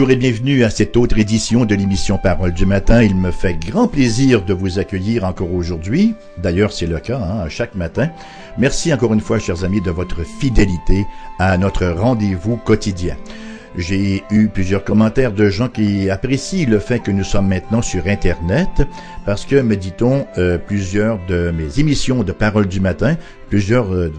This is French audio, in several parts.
Bonjour et bienvenue à cette autre édition de l'émission Parole du matin. Il me fait grand plaisir de vous accueillir encore aujourd'hui. D'ailleurs, c'est le cas hein, chaque matin. Merci encore une fois, chers amis, de votre fidélité à notre rendez-vous quotidien. J'ai eu plusieurs commentaires de gens qui apprécient le fait que nous sommes maintenant sur Internet parce que, me dit-on, euh, plusieurs de mes émissions de Parole du matin, plusieurs euh,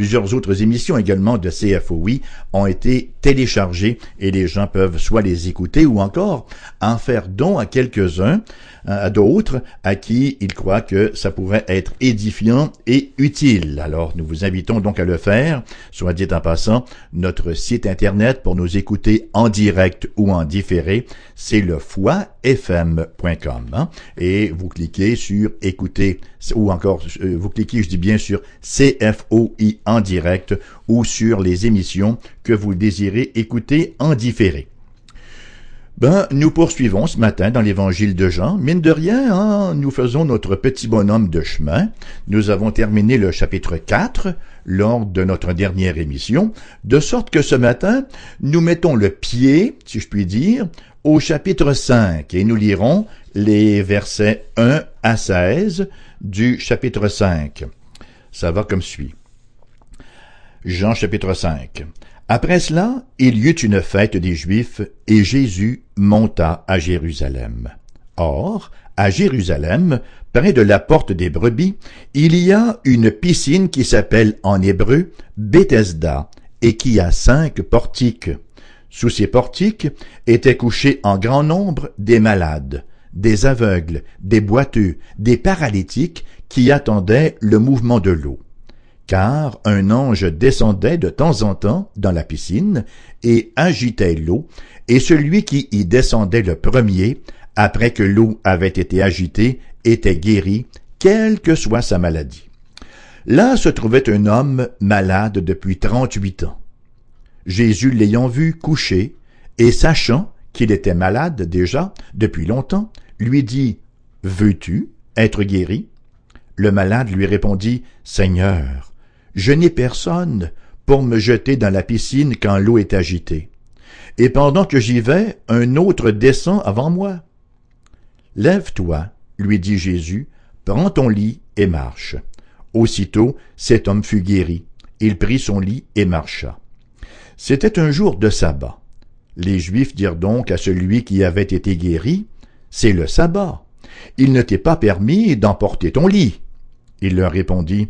Plusieurs autres émissions également de CFOI ont été téléchargées et les gens peuvent soit les écouter ou encore en faire don à quelques-uns, à d'autres à qui ils croient que ça pourrait être édifiant et utile. Alors nous vous invitons donc à le faire. Soit dit en passant, notre site internet pour nous écouter en direct ou en différé, c'est le foifm.com. Hein. Et vous cliquez sur écouter ou encore euh, vous cliquez, je dis bien sur CFOI en direct ou sur les émissions que vous désirez écouter en différé. Ben, nous poursuivons ce matin dans l'évangile de Jean. Mine de rien, hein, nous faisons notre petit bonhomme de chemin. Nous avons terminé le chapitre 4 lors de notre dernière émission, de sorte que ce matin, nous mettons le pied, si je puis dire, au chapitre 5 et nous lirons les versets 1 à 16 du chapitre 5. Ça va comme suit. Jean chapitre 5. Après cela, il y eut une fête des Juifs, et Jésus monta à Jérusalem. Or, à Jérusalem, près de la porte des brebis, il y a une piscine qui s'appelle en hébreu Bethesda, et qui a cinq portiques. Sous ces portiques étaient couchés en grand nombre des malades, des aveugles, des boiteux, des paralytiques qui attendaient le mouvement de l'eau car un ange descendait de temps en temps dans la piscine et agitait l'eau, et celui qui y descendait le premier, après que l'eau avait été agitée, était guéri, quelle que soit sa maladie. Là se trouvait un homme malade depuis trente-huit ans. Jésus l'ayant vu couché, et sachant qu'il était malade déjà depuis longtemps, lui dit, Veux-tu être guéri? Le malade lui répondit, Seigneur, je n'ai personne pour me jeter dans la piscine quand l'eau est agitée. Et pendant que j'y vais, un autre descend avant moi. Lève-toi, lui dit Jésus, prends ton lit et marche. Aussitôt, cet homme fut guéri. Il prit son lit et marcha. C'était un jour de sabbat. Les Juifs dirent donc à celui qui avait été guéri, C'est le sabbat. Il ne t'est pas permis d'emporter ton lit. Il leur répondit,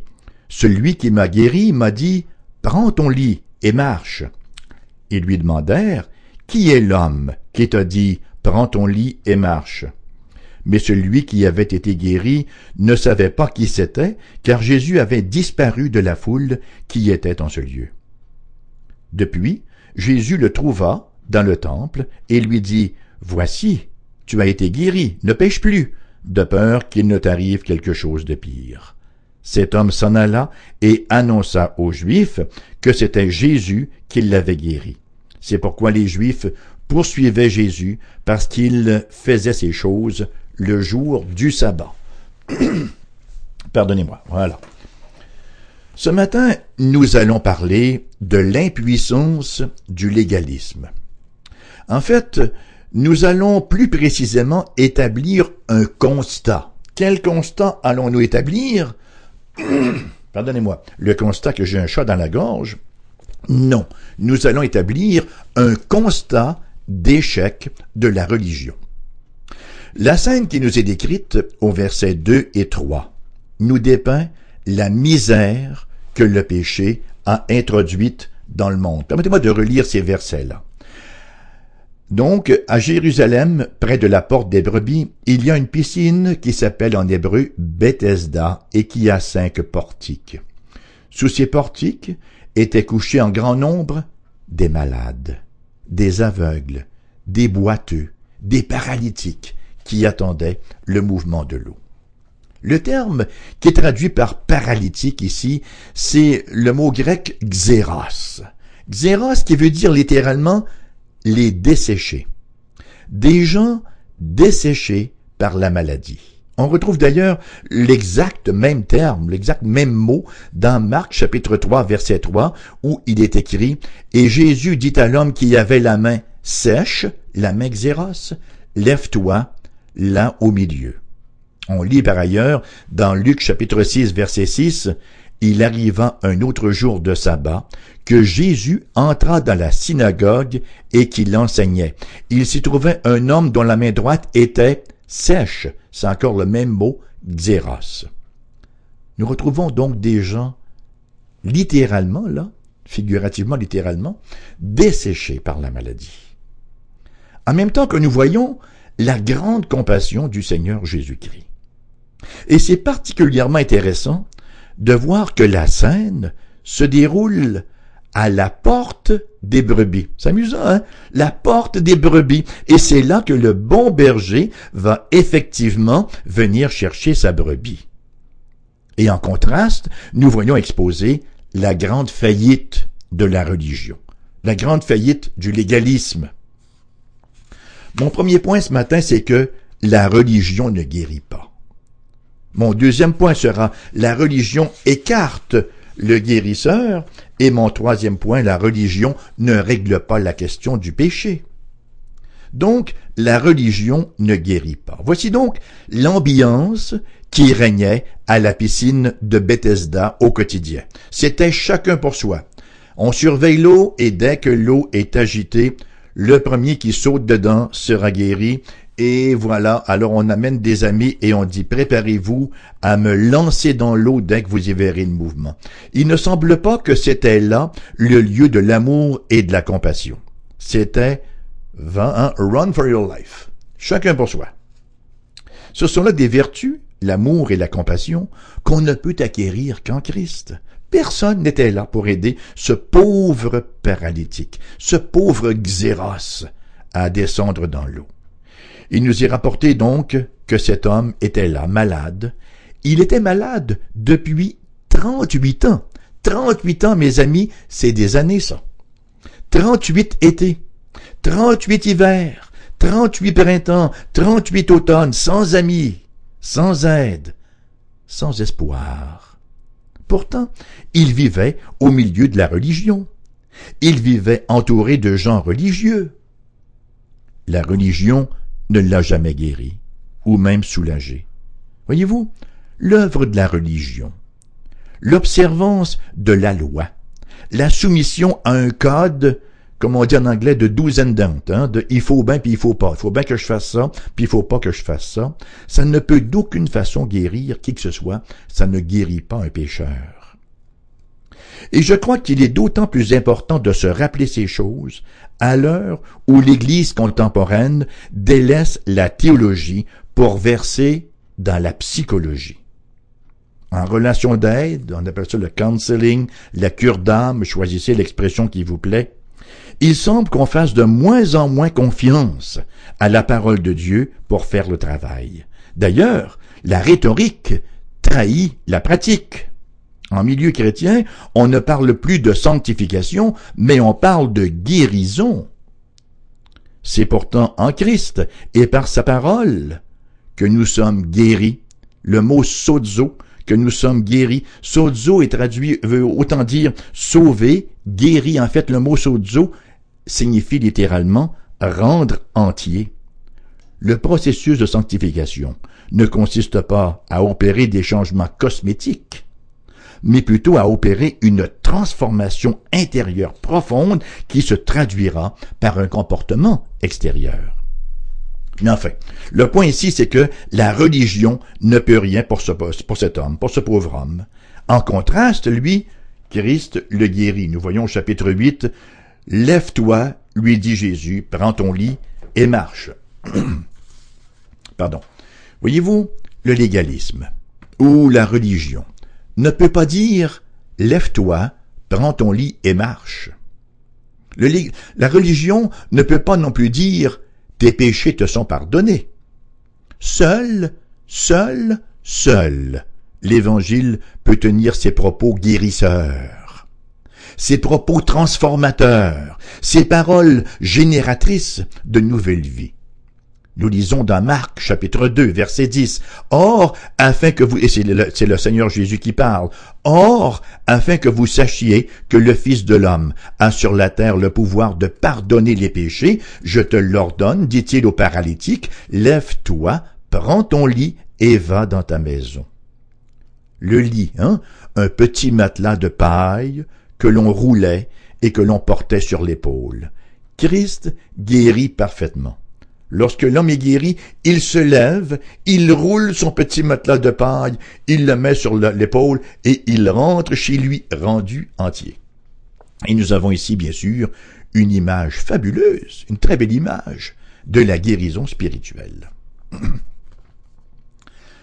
celui qui m'a guéri m'a dit, Prends ton lit et marche. Ils lui demandèrent, Qui est l'homme qui t'a dit, Prends ton lit et marche? Mais celui qui avait été guéri ne savait pas qui c'était, car Jésus avait disparu de la foule qui était en ce lieu. Depuis, Jésus le trouva dans le temple et lui dit, Voici, tu as été guéri, ne pêche plus, de peur qu'il ne t'arrive quelque chose de pire. Cet homme s'en alla et annonça aux Juifs que c'était Jésus qui l'avait guéri. C'est pourquoi les Juifs poursuivaient Jésus parce qu'il faisait ces choses le jour du sabbat. Pardonnez-moi, voilà. Ce matin, nous allons parler de l'impuissance du légalisme. En fait, nous allons plus précisément établir un constat. Quel constat allons-nous établir? Pardonnez-moi, le constat que j'ai un chat dans la gorge? Non, nous allons établir un constat d'échec de la religion. La scène qui nous est décrite au verset 2 et 3 nous dépeint la misère que le péché a introduite dans le monde. Permettez-moi de relire ces versets-là. Donc, à Jérusalem, près de la porte des brebis, il y a une piscine qui s'appelle en hébreu Bethesda et qui a cinq portiques. Sous ces portiques étaient couchés en grand nombre des malades, des aveugles, des boiteux, des paralytiques qui attendaient le mouvement de l'eau. Le terme qui est traduit par paralytique ici, c'est le mot grec xéros. Xéros qui veut dire littéralement les desséchés. Des gens desséchés par la maladie. On retrouve d'ailleurs l'exact même terme, l'exact même mot dans Marc chapitre 3 verset 3 où il est écrit Et Jésus dit à l'homme qui avait la main sèche la main xéros, lève-toi là au milieu. On lit par ailleurs dans Luc chapitre 6 verset 6, Il arriva un autre jour de sabbat que Jésus entra dans la synagogue et qu'il enseignait. Il s'y trouvait un homme dont la main droite était sèche. C'est encore le même mot, xéros. Nous retrouvons donc des gens littéralement, là, figurativement, littéralement, desséchés par la maladie. En même temps que nous voyons la grande compassion du Seigneur Jésus-Christ. Et c'est particulièrement intéressant de voir que la scène se déroule à la porte des brebis. C'est amusant, hein? La porte des brebis. Et c'est là que le bon berger va effectivement venir chercher sa brebis. Et en contraste, nous voyons exposer la grande faillite de la religion, la grande faillite du légalisme. Mon premier point ce matin, c'est que la religion ne guérit pas. Mon deuxième point sera la religion écarte le guérisseur. Et mon troisième point, la religion ne règle pas la question du péché. Donc, la religion ne guérit pas. Voici donc l'ambiance qui régnait à la piscine de Bethesda au quotidien. C'était chacun pour soi. On surveille l'eau et dès que l'eau est agitée, le premier qui saute dedans sera guéri et voilà, alors on amène des amis et on dit préparez-vous à me lancer dans l'eau dès que vous y verrez le mouvement. Il ne semble pas que c'était là le lieu de l'amour et de la compassion. C'était un run for your life. Chacun pour soi. Ce sont là des vertus, l'amour et la compassion, qu'on ne peut acquérir qu'en Christ. Personne n'était là pour aider ce pauvre paralytique, ce pauvre xéros à descendre dans l'eau. Il nous est rapporté donc que cet homme était là, malade. Il était malade depuis 38 ans. 38 ans, mes amis, c'est des années, ça. 38 étés, 38 hivers, 38 printemps, 38 automnes, sans amis, sans aide, sans espoir. Pourtant, il vivait au milieu de la religion. Il vivait entouré de gens religieux. La religion ne l'a jamais guéri, ou même soulagé. Voyez-vous, l'œuvre de la religion, l'observance de la loi, la soumission à un code, comme on dit en anglais, de douzaine and hein, de il faut bien puis il faut pas, il faut bien que je fasse ça, puis il faut pas que je fasse ça, ça ne peut d'aucune façon guérir qui que ce soit, ça ne guérit pas un pécheur. Et je crois qu'il est d'autant plus important de se rappeler ces choses à l'heure où l'Église contemporaine délaisse la théologie pour verser dans la psychologie. En relation d'aide, on appelle ça le counseling, la cure d'âme, choisissez l'expression qui vous plaît. Il semble qu'on fasse de moins en moins confiance à la parole de Dieu pour faire le travail. D'ailleurs, la rhétorique trahit la pratique. En milieu chrétien, on ne parle plus de sanctification, mais on parle de guérison. C'est pourtant en Christ et par sa parole que nous sommes guéris. Le mot sozo, que nous sommes guéris. Sozo est traduit, veut autant dire sauver, guéri. En fait, le mot sozo signifie littéralement rendre entier. Le processus de sanctification ne consiste pas à opérer des changements cosmétiques, mais plutôt à opérer une transformation intérieure profonde qui se traduira par un comportement extérieur. Enfin, le point ici, c'est que la religion ne peut rien pour, ce, pour cet homme, pour ce pauvre homme. En contraste, lui, Christ le guérit. Nous voyons au chapitre 8, Lève-toi, lui dit Jésus, prends ton lit et marche. Pardon. Voyez-vous, le légalisme ou la religion? Ne peut pas dire Lève-toi, prends ton lit et marche. la religion ne peut pas non plus dire Tes péchés te sont pardonnés. Seul, seul, seul, l'Évangile peut tenir ses propos guérisseurs, ses propos transformateurs, ses paroles génératrices de nouvelles vies. Nous lisons dans Marc chapitre 2 verset 10. Or, afin que vous, et c'est le, c'est le Seigneur Jésus qui parle, Or, afin que vous sachiez que le Fils de l'homme a sur la terre le pouvoir de pardonner les péchés, je te l'ordonne, dit-il au paralytique, lève-toi, prends ton lit et va dans ta maison. Le lit, hein, un petit matelas de paille que l'on roulait et que l'on portait sur l'épaule. Christ guérit parfaitement. Lorsque l'homme est guéri, il se lève, il roule son petit matelas de paille, il le met sur l'épaule et il rentre chez lui rendu entier. Et nous avons ici, bien sûr, une image fabuleuse, une très belle image de la guérison spirituelle.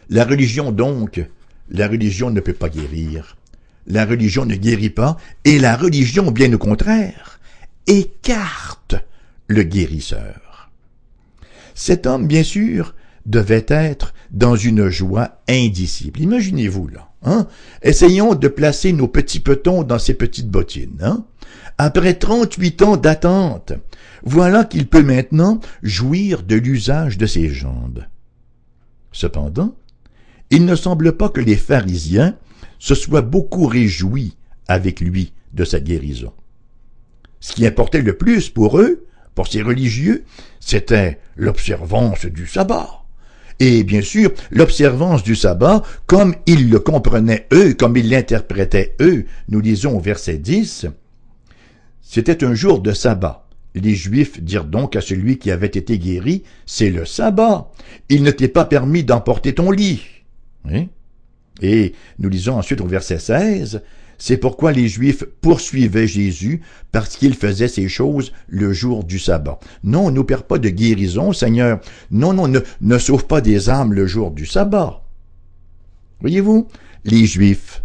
La religion donc, la religion ne peut pas guérir. La religion ne guérit pas et la religion, bien au contraire, écarte le guérisseur. Cet homme, bien sûr, devait être dans une joie indicible. Imaginez-vous là. Hein? Essayons de placer nos petits petons dans ces petites bottines. Hein? Après 38 ans d'attente, voilà qu'il peut maintenant jouir de l'usage de ses jambes. Cependant, il ne semble pas que les pharisiens se soient beaucoup réjouis avec lui de sa guérison. Ce qui importait le plus pour eux, pour ces religieux, c'était l'observance du sabbat. Et bien sûr, l'observance du sabbat, comme ils le comprenaient eux, comme ils l'interprétaient eux, nous lisons au verset 10, c'était un jour de sabbat. Les Juifs dirent donc à celui qui avait été guéri, c'est le sabbat. Il ne t'est pas permis d'emporter ton lit. Et nous lisons ensuite au verset 16, c'est pourquoi les Juifs poursuivaient Jésus, parce qu'il faisait ces choses le jour du sabbat. Non, ne perd pas de guérison, Seigneur. Non, non, ne, ne sauve pas des âmes le jour du sabbat. Voyez-vous, les Juifs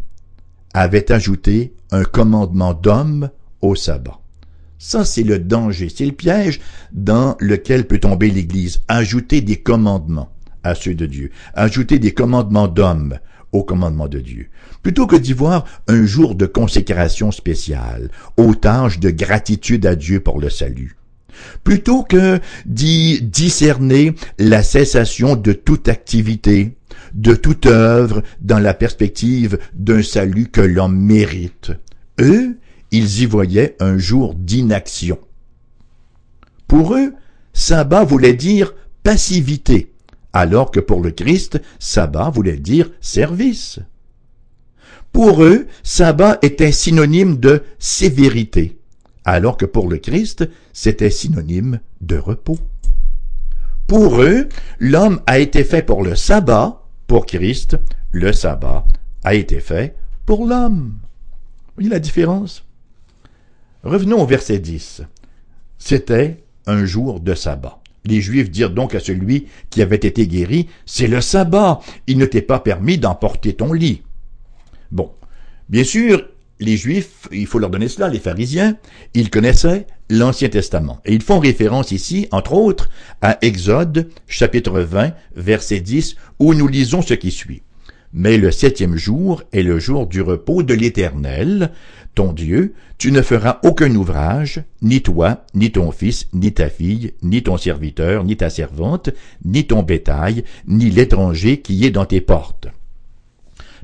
avaient ajouté un commandement d'homme au sabbat. Ça, c'est le danger, c'est le piège dans lequel peut tomber l'Église. Ajouter des commandements à ceux de Dieu. Ajouter des commandements d'homme au commandement de Dieu, plutôt que d'y voir un jour de consécration spéciale, aux tâches de gratitude à Dieu pour le salut, plutôt que d'y discerner la cessation de toute activité, de toute œuvre dans la perspective d'un salut que l'homme mérite. Eux, ils y voyaient un jour d'inaction. Pour eux, sabbat voulait dire passivité, alors que pour le Christ, sabbat voulait dire service. Pour eux, sabbat était synonyme de sévérité, alors que pour le Christ, c'était synonyme de repos. Pour eux, l'homme a été fait pour le sabbat, pour Christ, le sabbat a été fait pour l'homme. Vous voyez la différence? Revenons au verset 10. C'était un jour de sabbat. Les Juifs dirent donc à celui qui avait été guéri, C'est le sabbat, il ne t'est pas permis d'emporter ton lit. Bon, bien sûr, les Juifs, il faut leur donner cela, les pharisiens, ils connaissaient l'Ancien Testament. Et ils font référence ici, entre autres, à Exode, chapitre 20, verset 10, où nous lisons ce qui suit. Mais le septième jour est le jour du repos de l'Éternel, ton Dieu, tu ne feras aucun ouvrage, ni toi, ni ton fils, ni ta fille, ni ton serviteur, ni ta servante, ni ton bétail, ni l'étranger qui est dans tes portes.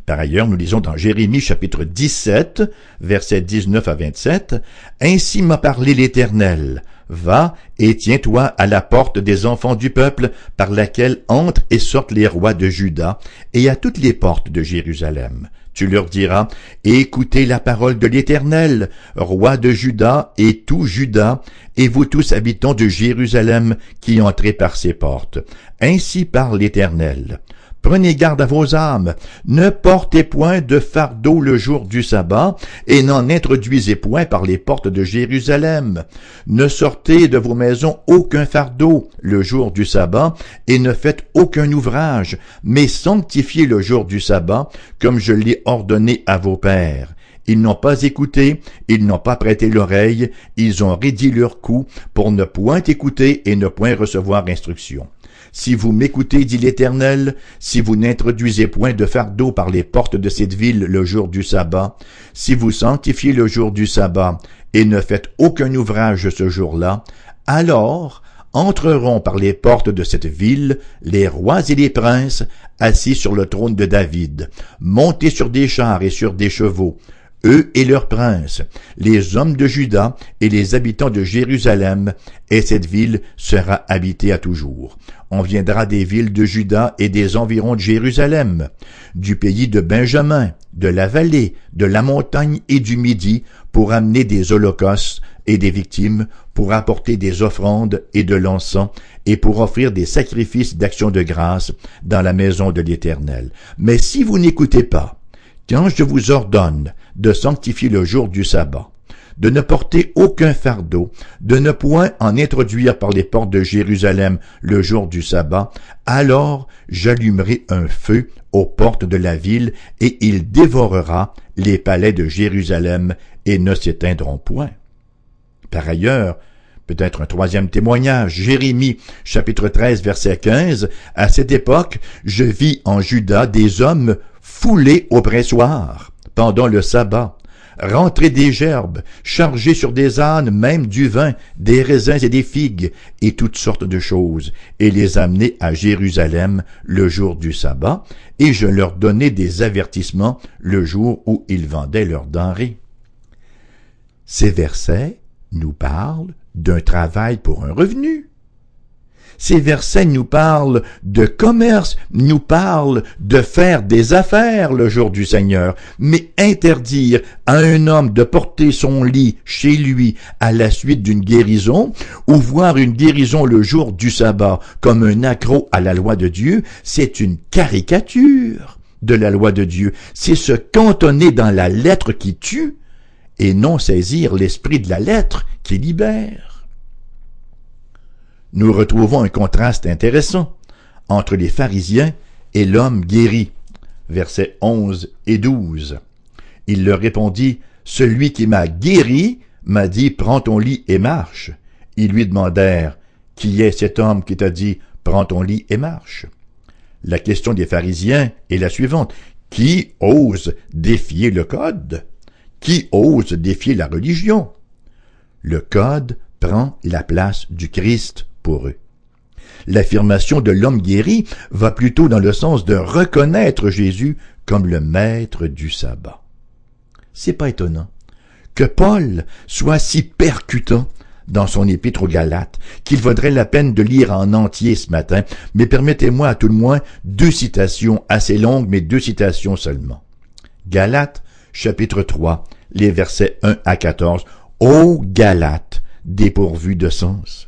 Par ailleurs, nous lisons dans Jérémie chapitre 17, versets 19 à 27, Ainsi m'a parlé l'Éternel, Va et tiens-toi à la porte des enfants du peuple par laquelle entrent et sortent les rois de Juda, et à toutes les portes de Jérusalem. Tu leur diras, Écoutez la parole de l'Éternel, roi de Juda et tout Juda, et vous tous habitants de Jérusalem qui entrez par ses portes. Ainsi parle l'Éternel. Prenez garde à vos âmes. Ne portez point de fardeau le jour du sabbat, et n'en introduisez point par les portes de Jérusalem. Ne sortez de vos maisons aucun fardeau le jour du sabbat, et ne faites aucun ouvrage, mais sanctifiez le jour du sabbat, comme je l'ai ordonné à vos pères. Ils n'ont pas écouté, ils n'ont pas prêté l'oreille, ils ont rédit leur cou pour ne point écouter et ne point recevoir instruction. Si vous m'écoutez, dit l'Éternel, si vous n'introduisez point de fardeau par les portes de cette ville le jour du sabbat, si vous sanctifiez le jour du sabbat et ne faites aucun ouvrage ce jour-là, alors entreront par les portes de cette ville les rois et les princes assis sur le trône de David, montés sur des chars et sur des chevaux, eux et leurs princes, les hommes de Juda et les habitants de Jérusalem, et cette ville sera habitée à toujours. On viendra des villes de Juda et des environs de Jérusalem, du pays de Benjamin, de la vallée, de la montagne et du midi, pour amener des holocaustes et des victimes, pour apporter des offrandes et de l'encens, et pour offrir des sacrifices d'action de grâce dans la maison de l'Éternel. Mais si vous n'écoutez pas, quand je vous ordonne de sanctifier le jour du sabbat, de ne porter aucun fardeau, de ne point en introduire par les portes de Jérusalem le jour du sabbat, alors j'allumerai un feu aux portes de la ville, et il dévorera les palais de Jérusalem et ne s'éteindront point. Par ailleurs, peut-être un troisième témoignage, Jérémie chapitre 13 verset 15, à cette époque, je vis en Juda des hommes foulés au pressoir pendant le sabbat, rentrer des gerbes, charger sur des ânes même du vin, des raisins et des figues, et toutes sortes de choses, et les amener à Jérusalem le jour du sabbat, et je leur donnais des avertissements le jour où ils vendaient leurs denrées. Ces versets nous parlent d'un travail pour un revenu. Ces versets nous parlent de commerce, nous parlent de faire des affaires le jour du Seigneur, mais interdire à un homme de porter son lit chez lui à la suite d'une guérison, ou voir une guérison le jour du sabbat comme un accroc à la loi de Dieu, c'est une caricature de la loi de Dieu. C'est se cantonner dans la lettre qui tue et non saisir l'esprit de la lettre qui libère nous retrouvons un contraste intéressant entre les pharisiens et l'homme guéri. Versets 11 et 12. Il leur répondit, Celui qui m'a guéri m'a dit, Prends ton lit et marche. Ils lui demandèrent, Qui est cet homme qui t'a dit, Prends ton lit et marche? La question des pharisiens est la suivante. Qui ose défier le code? Qui ose défier la religion? Le code prend la place du Christ eux. L'affirmation de l'homme guéri va plutôt dans le sens de reconnaître Jésus comme le maître du sabbat. C'est pas étonnant que Paul soit si percutant dans son épître aux Galates qu'il vaudrait la peine de lire en entier ce matin, mais permettez-moi à tout le moins deux citations assez longues, mais deux citations seulement. Galates, chapitre 3, les versets 1 à 14. Ô Galates, dépourvus de sens.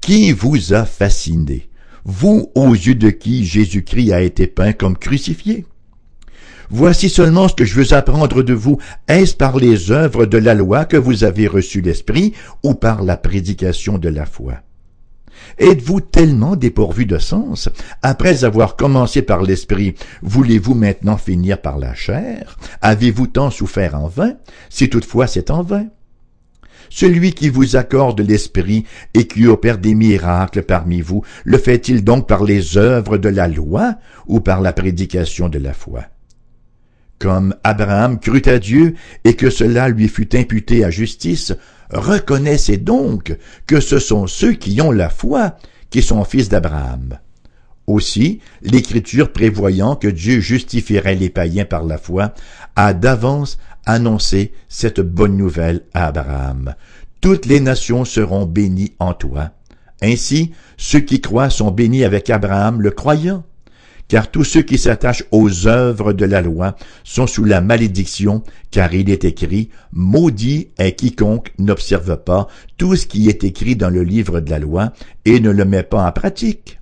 Qui vous a fasciné, vous aux yeux de qui Jésus-Christ a été peint comme crucifié? Voici seulement ce que je veux apprendre de vous. Est-ce par les œuvres de la loi que vous avez reçu l'Esprit ou par la prédication de la foi? Êtes-vous tellement dépourvu de sens? Après avoir commencé par l'Esprit, voulez-vous maintenant finir par la chair? Avez-vous tant souffert en vain? Si toutefois c'est en vain celui qui vous accorde l'Esprit et qui opère des miracles parmi vous, le fait-il donc par les œuvres de la loi ou par la prédication de la foi? Comme Abraham crut à Dieu et que cela lui fut imputé à justice, reconnaissez donc que ce sont ceux qui ont la foi qui sont fils d'Abraham. Aussi, l'Écriture prévoyant que Dieu justifierait les païens par la foi, a d'avance annoncer cette bonne nouvelle à Abraham. Toutes les nations seront bénies en toi. Ainsi, ceux qui croient sont bénis avec Abraham le croyant. Car tous ceux qui s'attachent aux œuvres de la loi sont sous la malédiction, car il est écrit, Maudit est quiconque n'observe pas tout ce qui est écrit dans le livre de la loi et ne le met pas en pratique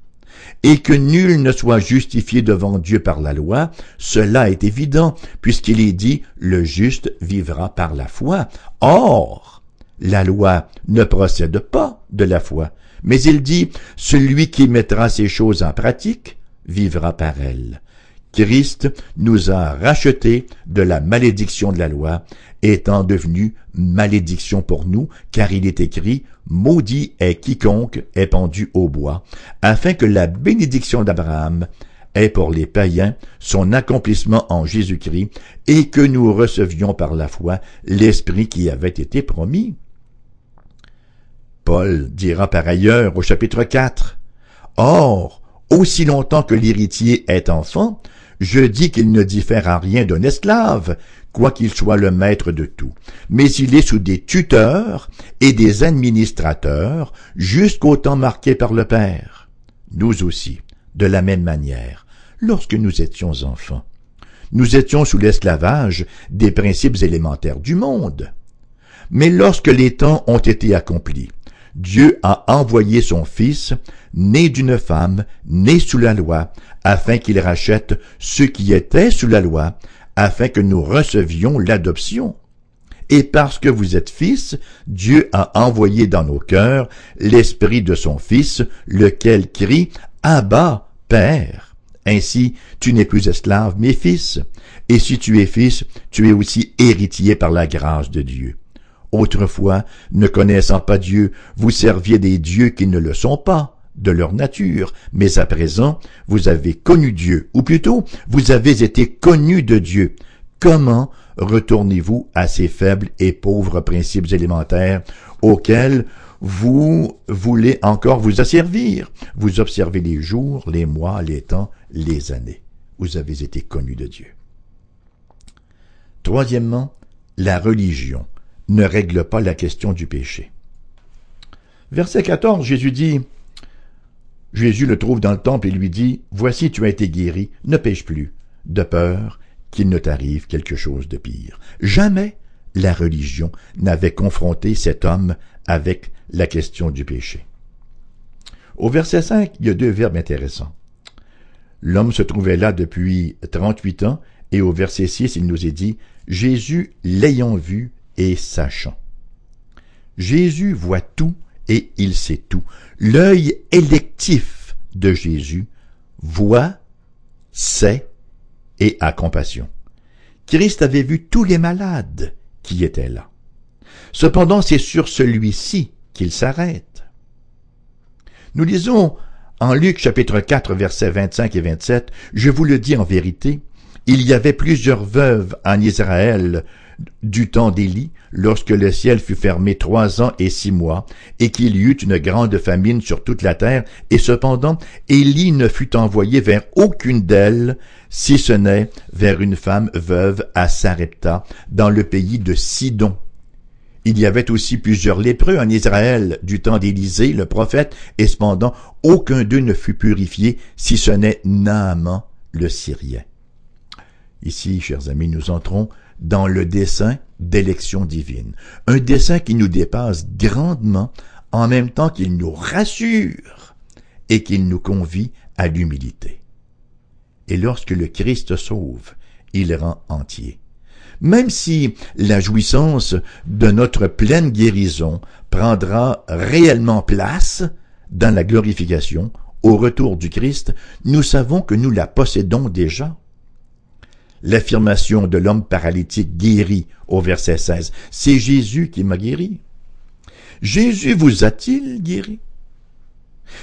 et que nul ne soit justifié devant Dieu par la loi, cela est évident, puisqu'il est dit, le juste vivra par la foi. Or, la loi ne procède pas de la foi, mais il dit, celui qui mettra ces choses en pratique vivra par elles. Christ nous a rachetés de la malédiction de la loi, étant devenu malédiction pour nous, car il est écrit, Maudit est quiconque est pendu au bois, afin que la bénédiction d'Abraham ait pour les païens son accomplissement en Jésus-Christ, et que nous recevions par la foi l'Esprit qui avait été promis. Paul dira par ailleurs au chapitre 4, Or, aussi longtemps que l'héritier est enfant, je dis qu'il ne diffère en rien d'un esclave, quoiqu'il soit le maître de tout, mais il est sous des tuteurs et des administrateurs jusqu'au temps marqué par le Père. Nous aussi, de la même manière, lorsque nous étions enfants, nous étions sous l'esclavage des principes élémentaires du monde. Mais lorsque les temps ont été accomplis, Dieu a envoyé son Fils, né d'une femme, né sous la loi, afin qu'il rachète ceux qui étaient sous la loi, afin que nous recevions l'adoption. Et parce que vous êtes fils, Dieu a envoyé dans nos cœurs l'esprit de son Fils, lequel crie Abba, Père. Ainsi, tu n'es plus esclave, mais fils. Et si tu es fils, tu es aussi héritier par la grâce de Dieu. Autrefois, ne connaissant pas Dieu, vous serviez des dieux qui ne le sont pas, de leur nature, mais à présent, vous avez connu Dieu, ou plutôt, vous avez été connus de Dieu. Comment retournez-vous à ces faibles et pauvres principes élémentaires auxquels vous voulez encore vous asservir? Vous observez les jours, les mois, les temps, les années. Vous avez été connus de Dieu. Troisièmement, la religion ne règle pas la question du péché. Verset 14, Jésus dit, Jésus le trouve dans le temple et lui dit, Voici tu as été guéri, ne pêche plus, de peur qu'il ne t'arrive quelque chose de pire. Jamais la religion n'avait confronté cet homme avec la question du péché. Au verset 5, il y a deux verbes intéressants. L'homme se trouvait là depuis trente-huit ans, et au verset 6, il nous est dit, Jésus l'ayant vu et sachant. Jésus voit tout et il sait tout. L'œil électif de Jésus voit, sait et a compassion. Christ avait vu tous les malades qui étaient là. Cependant, c'est sur celui-ci qu'il s'arrête. Nous lisons en Luc chapitre 4 versets 25 et 27, Je vous le dis en vérité, il y avait plusieurs veuves en Israël du temps d'Élie, lorsque le ciel fut fermé trois ans et six mois, et qu'il y eut une grande famine sur toute la terre, et cependant Élie ne fut envoyé vers aucune d'elles, si ce n'est vers une femme veuve à Sarepta, dans le pays de Sidon. Il y avait aussi plusieurs lépreux en Israël du temps d'Élisée, le prophète, et cependant aucun d'eux ne fut purifié, si ce n'est Naaman, le Syrien. Ici, chers amis, nous entrons dans le dessein d'élection divine. Un dessein qui nous dépasse grandement en même temps qu'il nous rassure et qu'il nous convie à l'humilité. Et lorsque le Christ sauve, il rend entier. Même si la jouissance de notre pleine guérison prendra réellement place dans la glorification, au retour du Christ, nous savons que nous la possédons déjà l'affirmation de l'homme paralytique guéri au verset 16. C'est Jésus qui m'a guéri. Jésus vous a-t-il guéri?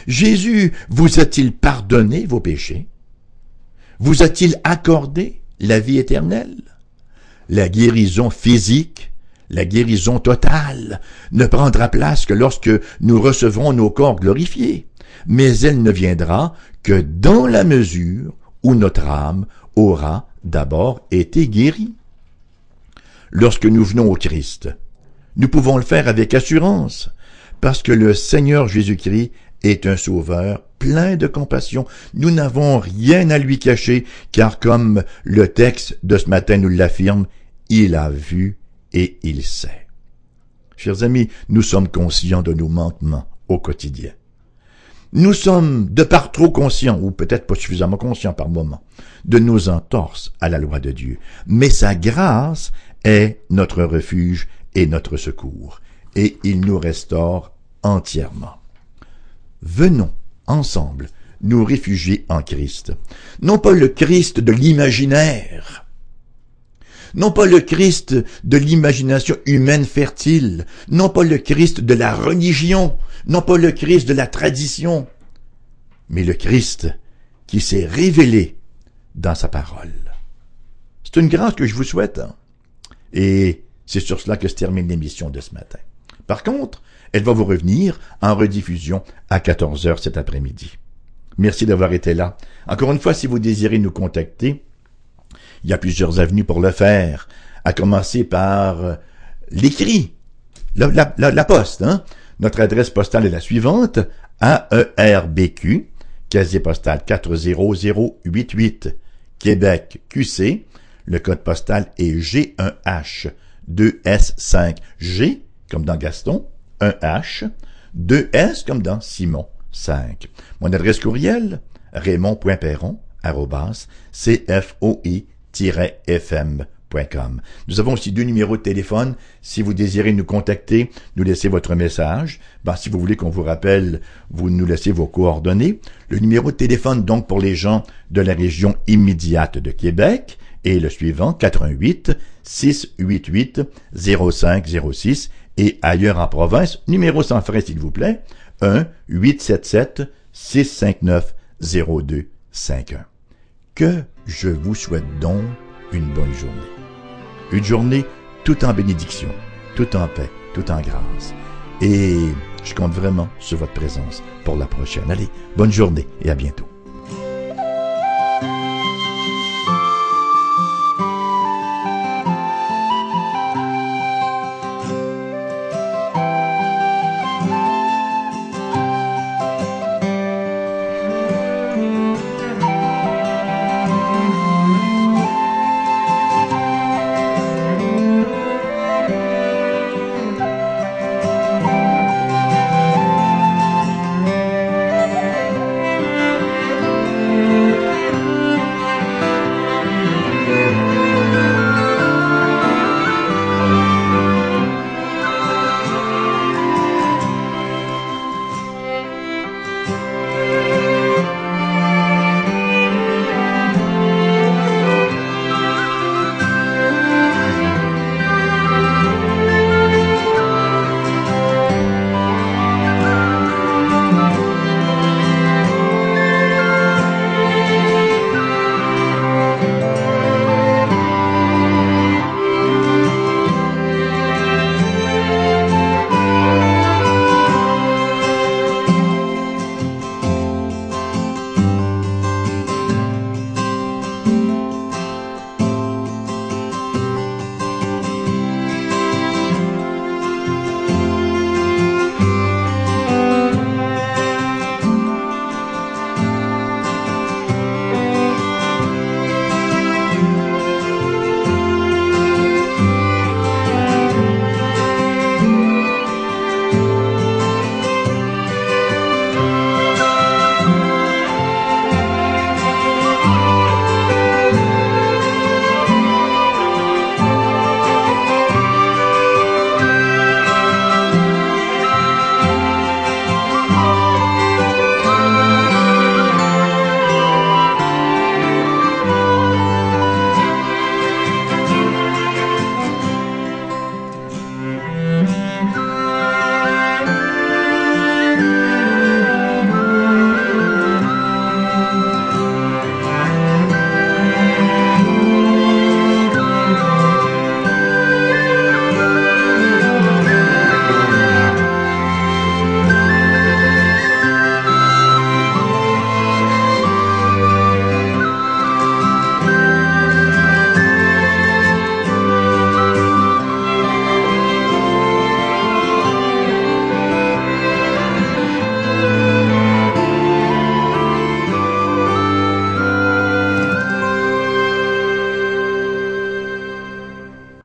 Jésus vous a-t-il pardonné vos péchés? Vous a-t-il accordé la vie éternelle? La guérison physique, la guérison totale, ne prendra place que lorsque nous recevrons nos corps glorifiés, mais elle ne viendra que dans la mesure où notre âme aura d'abord été guéri. Lorsque nous venons au Christ, nous pouvons le faire avec assurance, parce que le Seigneur Jésus-Christ est un sauveur plein de compassion. Nous n'avons rien à lui cacher, car comme le texte de ce matin nous l'affirme, il a vu et il sait. Chers amis, nous sommes conscients de nos manquements au quotidien. Nous sommes de part trop conscients, ou peut-être pas suffisamment conscients par moment, de nos entorses à la loi de Dieu. Mais sa grâce est notre refuge et notre secours, et il nous restaure entièrement. Venons ensemble nous réfugier en Christ. Non pas le Christ de l'imaginaire, non pas le Christ de l'imagination humaine fertile, non pas le Christ de la religion, non pas le Christ de la tradition, mais le Christ qui s'est révélé dans sa parole. C'est une grâce que je vous souhaite. Hein. Et c'est sur cela que se termine l'émission de ce matin. Par contre, elle va vous revenir en rediffusion à 14 heures cet après-midi. Merci d'avoir été là. Encore une fois, si vous désirez nous contacter, il y a plusieurs avenues pour le faire, à commencer par euh, l'écrit, la, la, poste. Hein? Notre adresse postale est la suivante, AERBQ, casier postal 40088, Québec QC. Le code postal est G1H 2S5G, comme dans Gaston, 1H, 2S comme dans Simon, 5. Mon adresse courriel, raymond.perron, cfoi-fm nous avons aussi deux numéros de téléphone. Si vous désirez nous contacter, nous laissez votre message. Ben, si vous voulez qu'on vous rappelle, vous nous laissez vos coordonnées. Le numéro de téléphone, donc, pour les gens de la région immédiate de Québec est le suivant, 88 688 0506 et ailleurs en province, numéro sans frais, s'il vous plaît, 1 877 659 0251. Que je vous souhaite donc une bonne journée. Une journée tout en bénédiction, tout en paix, tout en grâce. Et je compte vraiment sur votre présence pour la prochaine. Allez, bonne journée et à bientôt.